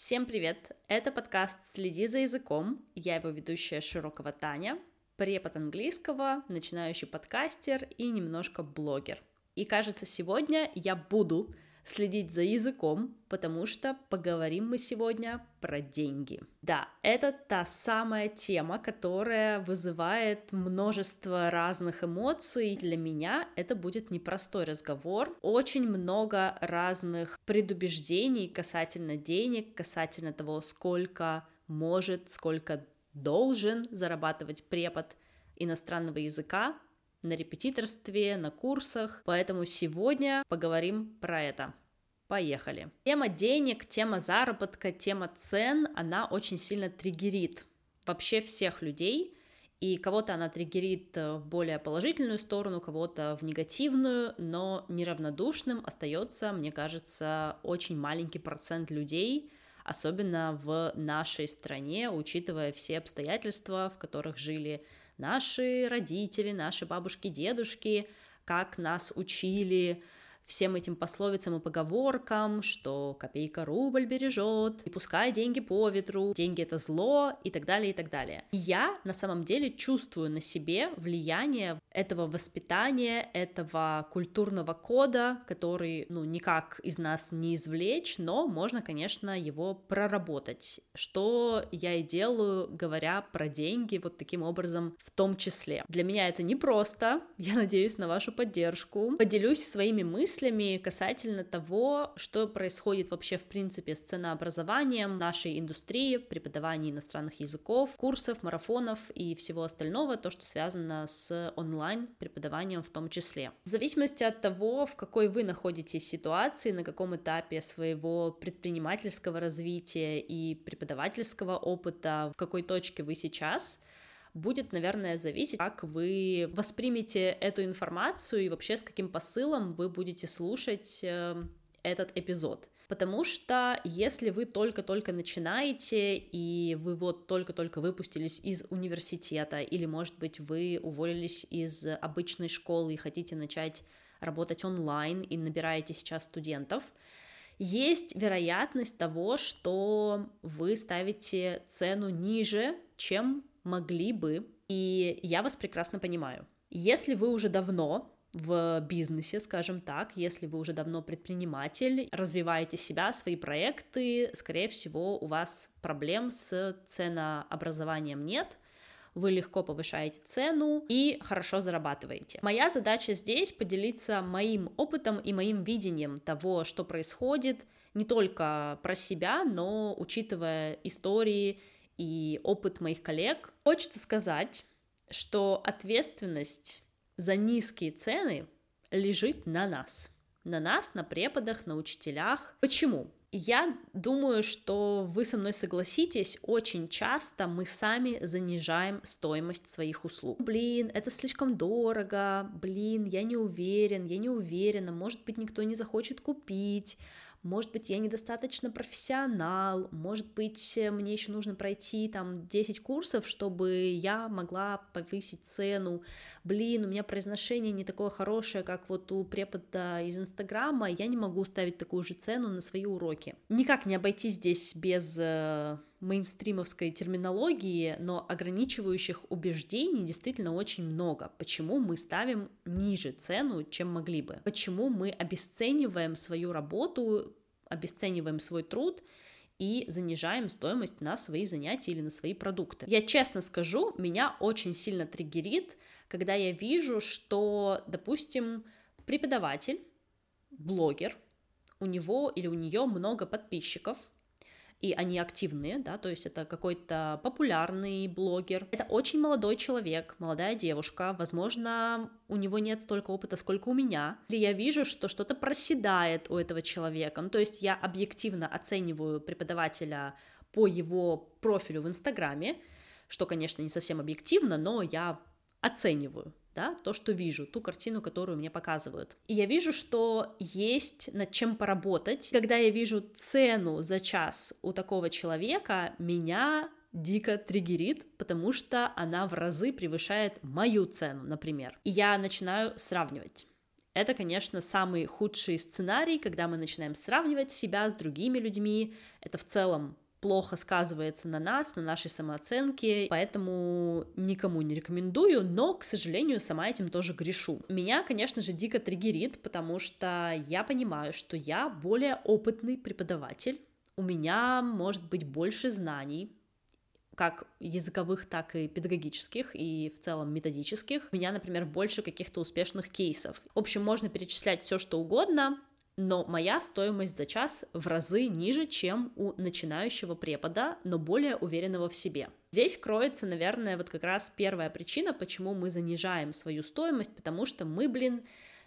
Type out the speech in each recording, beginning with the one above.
Всем привет! Это подкаст «Следи за языком». Я его ведущая Широкого Таня, препод английского, начинающий подкастер и немножко блогер. И кажется, сегодня я буду следить за языком, потому что поговорим мы сегодня про деньги. Да, это та самая тема, которая вызывает множество разных эмоций. Для меня это будет непростой разговор. Очень много разных предубеждений касательно денег, касательно того, сколько может, сколько должен зарабатывать препод иностранного языка, на репетиторстве, на курсах. Поэтому сегодня поговорим про это. Поехали. Тема денег, тема заработка, тема цен, она очень сильно триггерит вообще всех людей, и кого-то она триггерит в более положительную сторону, кого-то в негативную, но неравнодушным остается, мне кажется, очень маленький процент людей, особенно в нашей стране, учитывая все обстоятельства, в которых жили наши родители, наши бабушки, дедушки, как нас учили всем этим пословицам и поговоркам, что копейка рубль бережет, и пускай деньги по ветру, деньги это зло и так далее, и так далее. И я на самом деле чувствую на себе влияние этого воспитания, этого культурного кода, который, ну, никак из нас не извлечь, но можно, конечно, его проработать, что я и делаю, говоря про деньги вот таким образом в том числе. Для меня это непросто, я надеюсь на вашу поддержку. Поделюсь своими мыслями, мыслями касательно того, что происходит вообще в принципе с ценообразованием нашей индустрии, преподавания иностранных языков, курсов, марафонов и всего остального, то, что связано с онлайн преподаванием в том числе. В зависимости от того, в какой вы находитесь ситуации, на каком этапе своего предпринимательского развития и преподавательского опыта, в какой точке вы сейчас, будет, наверное, зависеть, как вы воспримете эту информацию и вообще с каким посылом вы будете слушать эм, этот эпизод. Потому что если вы только-только начинаете, и вы вот только-только выпустились из университета, или, может быть, вы уволились из обычной школы и хотите начать работать онлайн и набираете сейчас студентов, есть вероятность того, что вы ставите цену ниже, чем могли бы, и я вас прекрасно понимаю. Если вы уже давно в бизнесе, скажем так, если вы уже давно предприниматель, развиваете себя, свои проекты, скорее всего, у вас проблем с ценообразованием нет, вы легко повышаете цену и хорошо зарабатываете. Моя задача здесь поделиться моим опытом и моим видением того, что происходит, не только про себя, но учитывая истории и опыт моих коллег, хочется сказать, что ответственность за низкие цены лежит на нас. На нас, на преподах, на учителях. Почему? Я думаю, что вы со мной согласитесь, очень часто мы сами занижаем стоимость своих услуг. Блин, это слишком дорого, блин, я не уверен, я не уверена, может быть, никто не захочет купить, может быть, я недостаточно профессионал, может быть, мне еще нужно пройти там 10 курсов, чтобы я могла повысить цену, блин, у меня произношение не такое хорошее, как вот у препода из Инстаграма, я не могу ставить такую же цену на свои уроки. Никак не обойти здесь без э, мейнстримовской терминологии, но ограничивающих убеждений действительно очень много. Почему мы ставим ниже цену, чем могли бы? Почему мы обесцениваем свою работу, обесцениваем свой труд и занижаем стоимость на свои занятия или на свои продукты. Я честно скажу, меня очень сильно триггерит, когда я вижу, что, допустим, преподаватель, блогер, у него или у нее много подписчиков, и они активные, да, то есть это какой-то популярный блогер. Это очень молодой человек, молодая девушка, возможно, у него нет столько опыта, сколько у меня. Или я вижу, что что-то проседает у этого человека, ну, то есть я объективно оцениваю преподавателя по его профилю в Инстаграме, что, конечно, не совсем объективно, но я оцениваю, да, то, что вижу, ту картину, которую мне показывают. И я вижу, что есть над чем поработать. Когда я вижу цену за час у такого человека, меня дико триггерит, потому что она в разы превышает мою цену, например. И я начинаю сравнивать. Это, конечно, самый худший сценарий, когда мы начинаем сравнивать себя с другими людьми. Это в целом плохо сказывается на нас, на нашей самооценке, поэтому никому не рекомендую, но, к сожалению, сама этим тоже грешу. Меня, конечно же, дико триггерит, потому что я понимаю, что я более опытный преподаватель, у меня может быть больше знаний, как языковых, так и педагогических, и в целом методических. У меня, например, больше каких-то успешных кейсов. В общем, можно перечислять все, что угодно, но моя стоимость за час в разы ниже, чем у начинающего препода, но более уверенного в себе. Здесь кроется, наверное, вот как раз первая причина, почему мы занижаем свою стоимость, потому что мы, блин,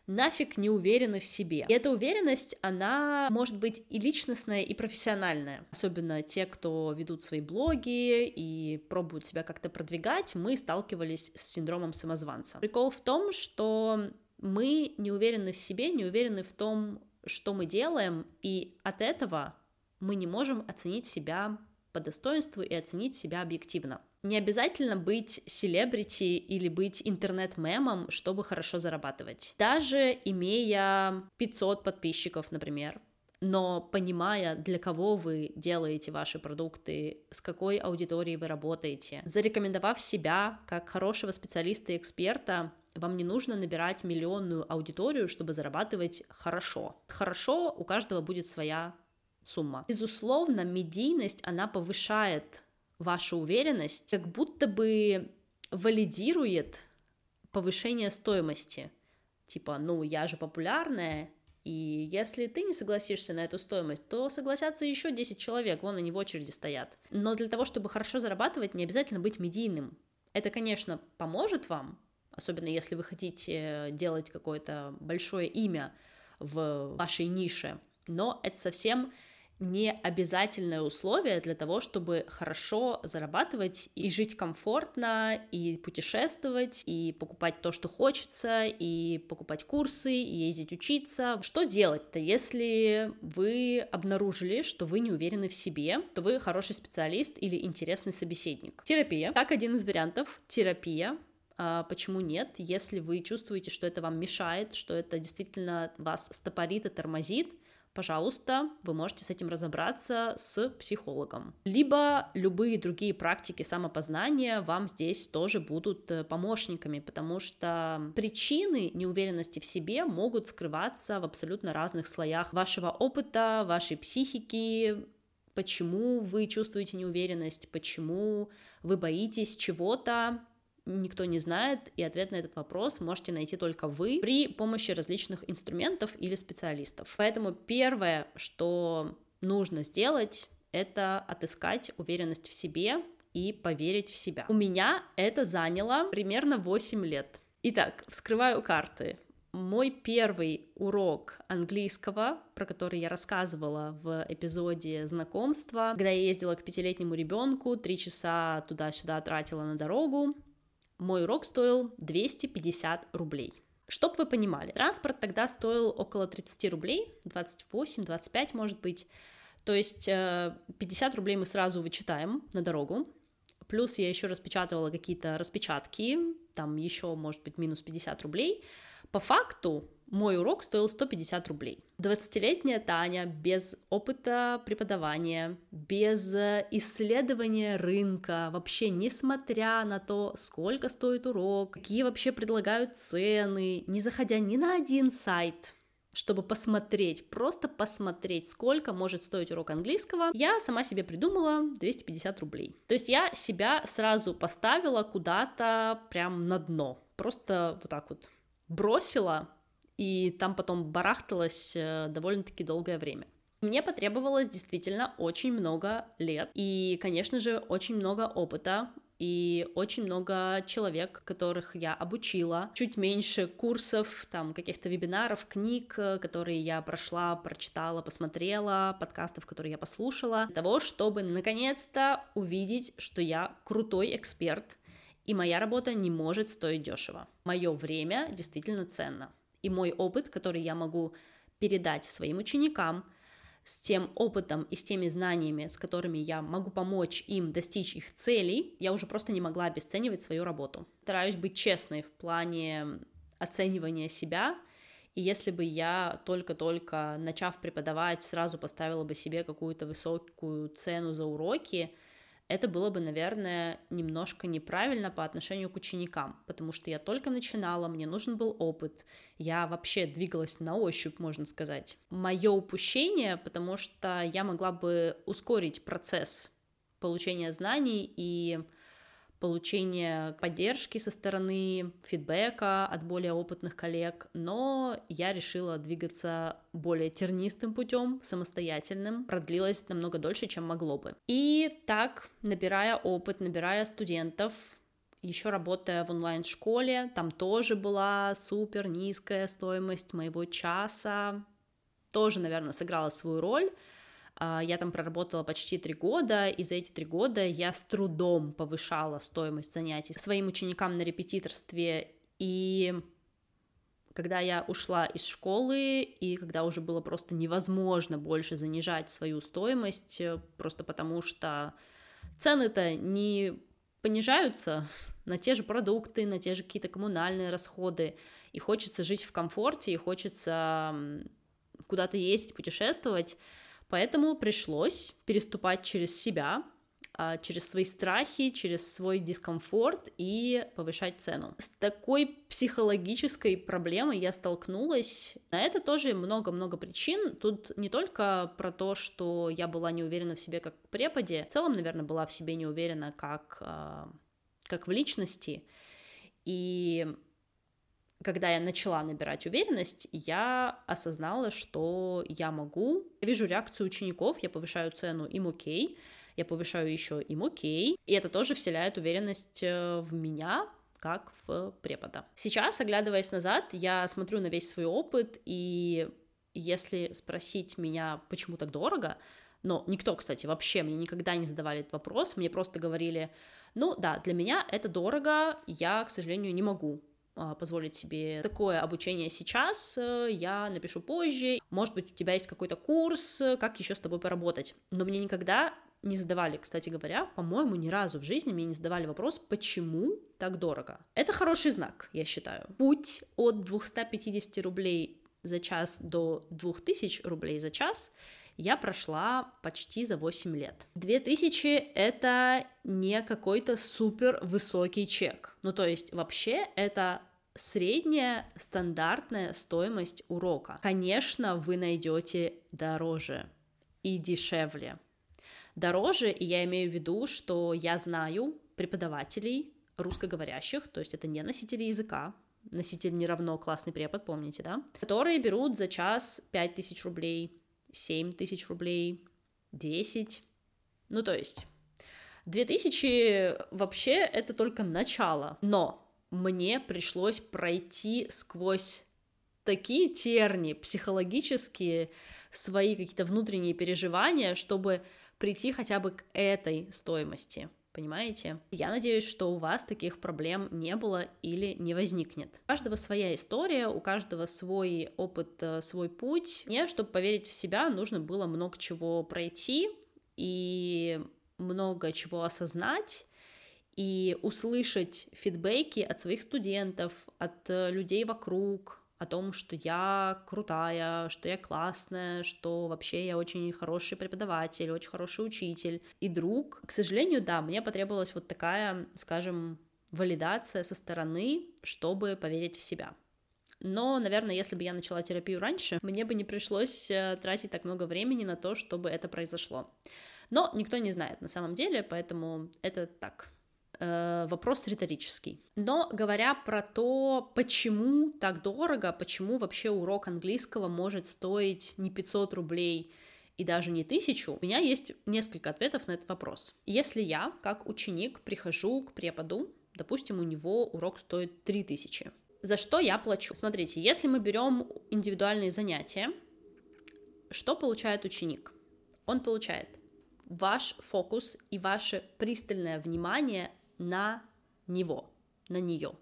нафиг не уверены в себе. И эта уверенность, она может быть и личностная, и профессиональная. Особенно те, кто ведут свои блоги и пробуют себя как-то продвигать, мы сталкивались с синдромом самозванца. Прикол в том, что мы не уверены в себе, не уверены в том, что мы делаем, и от этого мы не можем оценить себя по достоинству и оценить себя объективно. Не обязательно быть селебрити или быть интернет-мемом, чтобы хорошо зарабатывать. Даже имея 500 подписчиков, например, но понимая, для кого вы делаете ваши продукты, с какой аудиторией вы работаете, зарекомендовав себя как хорошего специалиста и эксперта, вам не нужно набирать миллионную аудиторию, чтобы зарабатывать хорошо. Хорошо у каждого будет своя сумма. Безусловно, медийность, она повышает вашу уверенность, как будто бы валидирует повышение стоимости. Типа, ну, я же популярная, и если ты не согласишься на эту стоимость, то согласятся еще 10 человек, вон они в очереди стоят. Но для того, чтобы хорошо зарабатывать, не обязательно быть медийным. Это, конечно, поможет вам, особенно если вы хотите делать какое-то большое имя в вашей нише, но это совсем не обязательное условие для того, чтобы хорошо зарабатывать и жить комфортно, и путешествовать, и покупать то, что хочется, и покупать курсы, и ездить учиться. Что делать-то, если вы обнаружили, что вы не уверены в себе, то вы хороший специалист или интересный собеседник? Терапия. Как один из вариантов, терапия почему нет, если вы чувствуете, что это вам мешает, что это действительно вас стопорит и тормозит, пожалуйста, вы можете с этим разобраться с психологом. Либо любые другие практики самопознания вам здесь тоже будут э, помощниками, потому что причины неуверенности в себе могут скрываться в абсолютно разных слоях вашего опыта, вашей психики, почему вы чувствуете неуверенность, почему вы боитесь чего-то, никто не знает, и ответ на этот вопрос можете найти только вы при помощи различных инструментов или специалистов. Поэтому первое, что нужно сделать, это отыскать уверенность в себе и поверить в себя. У меня это заняло примерно 8 лет. Итак, вскрываю карты. Мой первый урок английского, про который я рассказывала в эпизоде знакомства, когда я ездила к пятилетнему ребенку, три часа туда-сюда тратила на дорогу, мой урок стоил 250 рублей. Чтоб вы понимали, транспорт тогда стоил около 30 рублей, 28-25 может быть. То есть 50 э, рублей мы сразу вычитаем на дорогу, плюс я еще распечатывала какие-то распечатки, там еще, может быть, минус 50 рублей. По факту мой урок стоил 150 рублей. 20-летняя Таня без опыта преподавания, без э, исследования рынка, вообще несмотря на то, сколько стоит урок, какие вообще предлагают цены, не заходя ни на один сайт, чтобы посмотреть, просто посмотреть, сколько может стоить урок английского, я сама себе придумала 250 рублей. То есть я себя сразу поставила куда-то прям на дно, просто вот так вот бросила и там потом барахталась э, довольно-таки долгое время. Мне потребовалось действительно очень много лет и, конечно же, очень много опыта и очень много человек, которых я обучила, чуть меньше курсов, там каких-то вебинаров, книг, э, которые я прошла, прочитала, посмотрела, подкастов, которые я послушала, для того, чтобы наконец-то увидеть, что я крутой эксперт, и моя работа не может стоить дешево. Мое время действительно ценно и мой опыт, который я могу передать своим ученикам, с тем опытом и с теми знаниями, с которыми я могу помочь им достичь их целей, я уже просто не могла обесценивать свою работу. Стараюсь быть честной в плане оценивания себя И если бы я только-только, начав преподавать, сразу поставила бы себе какую-то высокую цену за уроки, это было бы, наверное, немножко неправильно по отношению к ученикам, потому что я только начинала, мне нужен был опыт, я вообще двигалась на ощупь, можно сказать. Мое упущение, потому что я могла бы ускорить процесс получения знаний и получения поддержки со стороны, фидбэка от более опытных коллег, но я решила двигаться более тернистым путем, самостоятельным, продлилось намного дольше, чем могло бы. И так, набирая опыт, набирая студентов, еще работая в онлайн-школе, там тоже была супер низкая стоимость моего часа, тоже, наверное, сыграла свою роль, я там проработала почти три года, и за эти три года я с трудом повышала стоимость занятий своим ученикам на репетиторстве. И когда я ушла из школы, и когда уже было просто невозможно больше занижать свою стоимость, э, просто потому что цены-то не понижаются на те же продукты, на те же какие-то коммунальные расходы, и хочется жить в комфорте, и хочется куда-то ездить, путешествовать, Поэтому пришлось переступать через себя, а, через свои страхи, через свой дискомфорт и повышать цену. С такой психологической проблемой я столкнулась. На это тоже много-много причин. Тут не только про то, что я была не уверена в себе как в преподе, в целом, наверное, была в себе не уверена как, а, как в личности. И когда я начала набирать уверенность, я осознала, что я могу. Я вижу реакцию учеников, я повышаю цену, им окей, я повышаю еще им окей, и это тоже вселяет уверенность э, в меня, как в препода. Сейчас, оглядываясь назад, я смотрю на весь свой опыт, и если спросить меня, почему так дорого, но никто, кстати, вообще мне никогда не задавали этот вопрос, мне просто говорили, ну да, для меня это дорого, я, к сожалению, не могу позволить себе такое обучение сейчас, э, я напишу позже. Может быть, у тебя есть какой-то курс, э, как еще с тобой поработать. Но мне никогда не задавали, кстати говоря, по-моему, ни разу в жизни мне не задавали вопрос, почему так дорого. Это хороший знак, я считаю. Путь от 250 рублей за час до 2000 рублей за час я прошла почти за 8 лет. 2000 — это не какой-то супер высокий чек. Ну, то есть вообще это средняя стандартная стоимость урока. Конечно, вы найдете дороже и дешевле. Дороже, и я имею в виду, что я знаю преподавателей русскоговорящих, то есть это не носители языка, носитель не равно классный препод, помните, да, которые берут за час 5000 рублей, 7 тысяч рублей, 10. Ну, то есть, 2000 вообще это только начало. Но мне пришлось пройти сквозь такие терни психологические, свои какие-то внутренние переживания, чтобы прийти хотя бы к этой стоимости понимаете? Я надеюсь, что у вас таких проблем не было или не возникнет. У каждого своя история, у каждого свой опыт, э, свой путь. Мне, чтобы поверить в себя, нужно было много чего пройти и много чего осознать, и услышать фидбэки от своих студентов, от э, людей вокруг, о том, что я крутая, что я классная, что вообще я очень хороший преподаватель, очень хороший учитель и друг. К сожалению, да, мне потребовалась вот такая, скажем, валидация со стороны, чтобы поверить в себя. Но, наверное, если бы я начала терапию раньше, мне бы не пришлось э, тратить так много времени на то, чтобы это произошло. Но никто не знает на самом деле, поэтому это так, э, вопрос риторический. Но говоря про то, почему так дорого, почему вообще урок английского может стоить не 500 рублей и даже не тысячу, у меня есть несколько ответов на этот вопрос. Если я, как ученик, прихожу к преподу, допустим, у него урок стоит 3000, за что я плачу? Смотрите, если мы берем индивидуальные занятия, что получает ученик? Он получает ваш фокус и ваше пристальное внимание на него, на нее,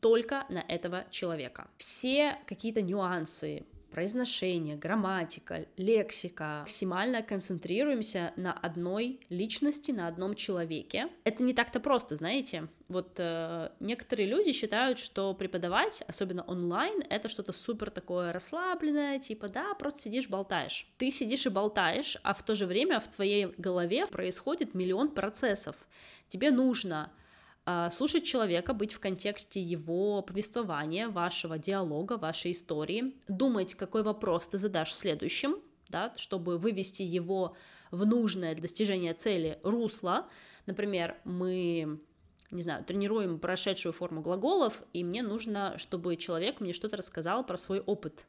только на этого человека. Все какие-то нюансы, произношение, грамматика, лексика. Максимально концентрируемся на одной личности, на одном человеке. Это не так-то просто, знаете. Вот э, некоторые люди считают, что преподавать, особенно онлайн, это что-то супер такое расслабленное, типа, да, просто сидишь, болтаешь. Ты сидишь и болтаешь, а в то же время в твоей голове происходит миллион процессов. Тебе нужно а, слушать человека, быть в контексте его повествования, вашего диалога, вашей истории, думать, какой вопрос ты задашь следующим, да, чтобы вывести его в нужное для достижения цели русло. Например, мы не знаю, тренируем прошедшую форму глаголов, и мне нужно, чтобы человек мне что-то рассказал про свой опыт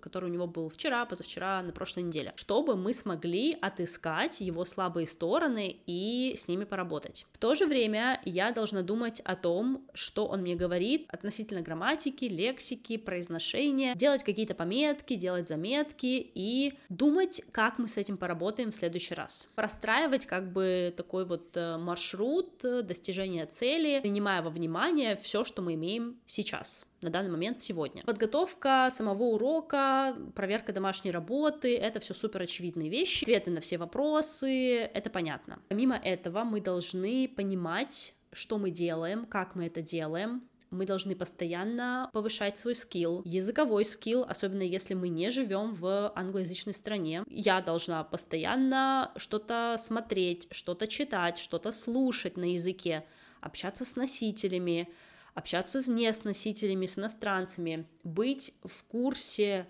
который у него был вчера, позавчера, на прошлой неделе, чтобы мы смогли отыскать его слабые стороны и с ними поработать. В то же время я должна думать о том, что он мне говорит относительно грамматики, лексики, произношения, делать какие-то пометки, делать заметки и думать, как мы с этим поработаем в следующий раз. Простраивать как бы такой вот э, маршрут достижения цели, принимая во внимание все, что мы имеем сейчас на данный момент сегодня. Подготовка самого урока, проверка домашней работы, это все супер очевидные вещи, ответы на все вопросы, это понятно. Помимо этого мы должны понимать, что мы делаем, как мы это делаем, мы должны постоянно повышать свой скилл, языковой скилл, особенно если мы не живем в англоязычной стране. Я должна постоянно что-то смотреть, что-то читать, что-то слушать на языке, общаться с носителями, общаться с не с носителями, с иностранцами, быть в курсе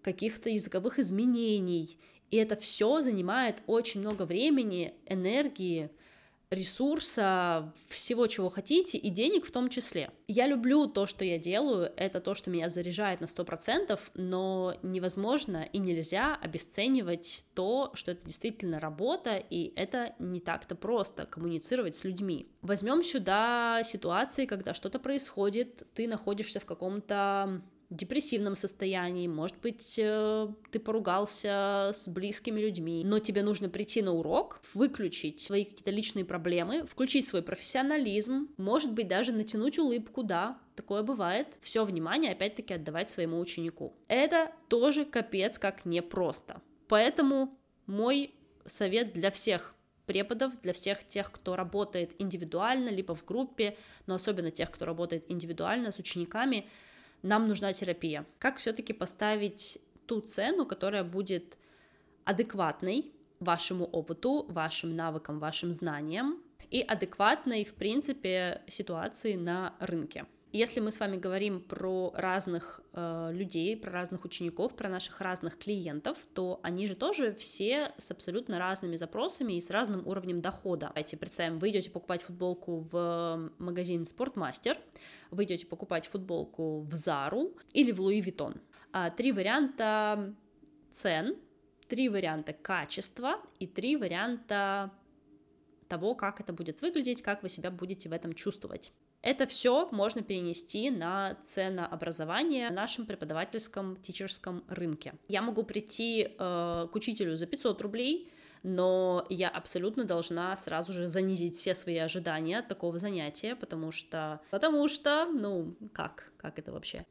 каких-то языковых изменений. И это все занимает очень много времени, энергии, ресурса, всего, чего хотите, и денег в том числе. Я люблю то, что я делаю, это то, что меня заряжает на 100%, но невозможно и нельзя обесценивать то, что это действительно работа, и это не так-то просто коммуницировать с людьми. Возьмем сюда ситуации, когда что-то происходит, ты находишься в каком-то депрессивном состоянии, может быть, э, ты поругался с близкими людьми, но тебе нужно прийти на урок, выключить свои какие-то личные проблемы, включить свой профессионализм, может быть, даже натянуть улыбку, да, такое бывает, все внимание опять-таки отдавать своему ученику. Это тоже капец как непросто. Поэтому мой совет для всех преподов, для всех тех, кто работает индивидуально, либо в группе, но особенно тех, кто работает индивидуально с учениками – нам нужна терапия. Как все-таки поставить ту цену, которая будет адекватной вашему опыту, вашим навыкам, вашим знаниям и адекватной, в принципе, ситуации на рынке. Если мы с вами говорим про разных э, людей, про разных учеников, про наших разных клиентов, то они же тоже все с абсолютно разными запросами и с разным уровнем дохода. Давайте представим, вы идете покупать футболку в магазин Спортмастер, вы идете покупать футболку в Зару или в Луи Витон. А, три варианта цен, три варианта качества и три варианта того, как это будет выглядеть, как вы себя будете в этом чувствовать. Это все можно перенести на ценообразование в нашем преподавательском тичерском рынке. Я могу прийти э, к учителю за 500 рублей, но я абсолютно должна сразу же занизить все свои ожидания от такого занятия, потому что, потому что, ну, как, как это вообще?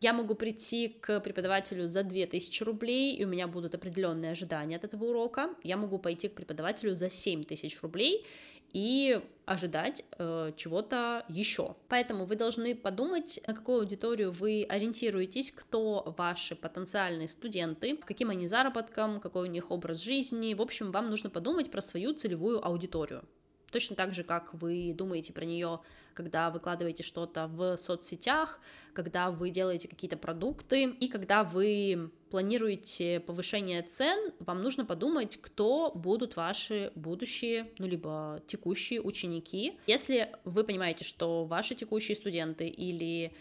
Я могу прийти к преподавателю за 2000 рублей, и у меня будут определенные ожидания от этого урока. Я могу пойти к преподавателю за 7000 рублей, и ожидать э, чего-то еще. Поэтому вы должны подумать, на какую аудиторию вы ориентируетесь, кто ваши потенциальные студенты, с каким они заработком, какой у них образ жизни. В общем, вам нужно подумать про свою целевую аудиторию. Точно так же, как вы думаете про нее, когда выкладываете что-то в соцсетях, когда вы делаете какие-то продукты и когда вы планируете повышение цен, вам нужно подумать, кто будут ваши будущие, ну, либо текущие ученики. Если вы понимаете, что ваши текущие студенты или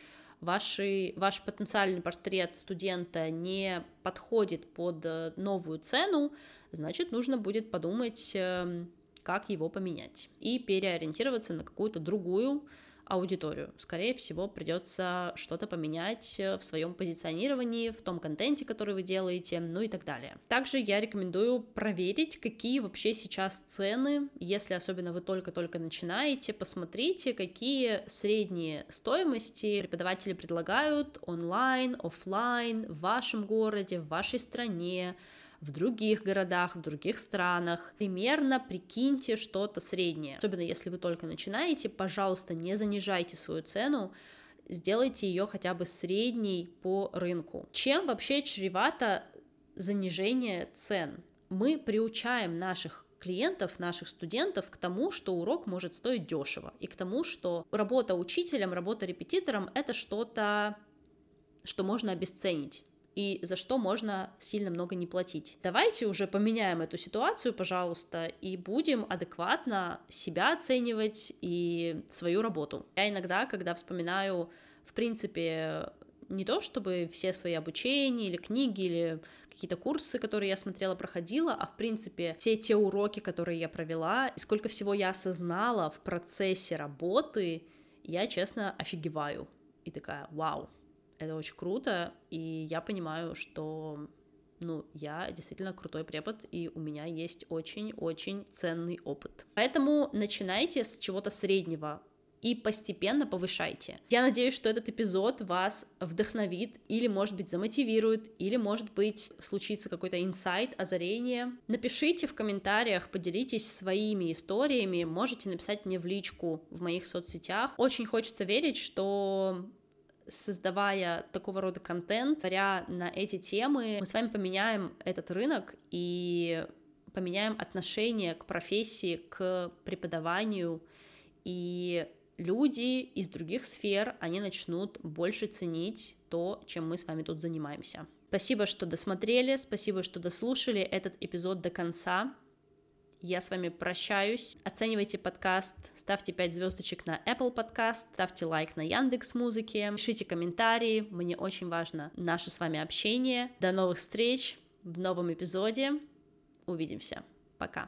ваши, ваш потенциальный портрет студента не подходит под новую цену, значит, нужно будет подумать, эм, как его поменять и переориентироваться на какую-то другую аудиторию. Скорее всего, придется что-то поменять в своем позиционировании, в том контенте, который вы делаете, ну и так далее. Также я рекомендую проверить, какие вообще сейчас цены, если особенно вы только-только начинаете, посмотрите, какие средние стоимости преподаватели предлагают онлайн, офлайн, в вашем городе, в вашей стране, в других городах, в других странах. Примерно прикиньте что-то среднее. Особенно если вы только начинаете, пожалуйста, не занижайте свою цену, сделайте ее хотя бы средней по рынку. Чем вообще чревато занижение цен? Мы приучаем наших клиентов, наших студентов к тому, что урок может стоить дешево, и к тому, что работа учителем, работа репетитором — это что-то, что можно обесценить и за что можно сильно много не платить. Давайте уже поменяем эту ситуацию, пожалуйста, и будем адекватно себя оценивать и свою работу. Я иногда, когда вспоминаю, в принципе, не то чтобы все свои обучения или книги или какие-то курсы, которые я смотрела, проходила, а в принципе все те уроки, которые я провела, и сколько всего я осознала в процессе работы, я, честно, офигеваю. И такая, вау, это очень круто, и я понимаю, что ну, я действительно крутой препод, и у меня есть очень-очень ценный опыт. Поэтому начинайте с чего-то среднего, и постепенно повышайте. Я надеюсь, что этот эпизод вас вдохновит или, может быть, замотивирует, или, может быть, случится какой-то инсайт, озарение. Напишите в комментариях, поделитесь своими историями, можете написать мне в личку в моих соцсетях. Очень хочется верить, что создавая такого рода контент, говоря на эти темы, мы с вами поменяем этот рынок и поменяем отношение к профессии, к преподаванию, и люди из других сфер, они начнут больше ценить то, чем мы с вами тут занимаемся. Спасибо, что досмотрели, спасибо, что дослушали этот эпизод до конца. Я с вами прощаюсь. Оценивайте подкаст, ставьте 5 звездочек на Apple Podcast, ставьте лайк на Яндекс Музыке, пишите комментарии. Мне очень важно наше с вами общение. До новых встреч в новом эпизоде. Увидимся. Пока.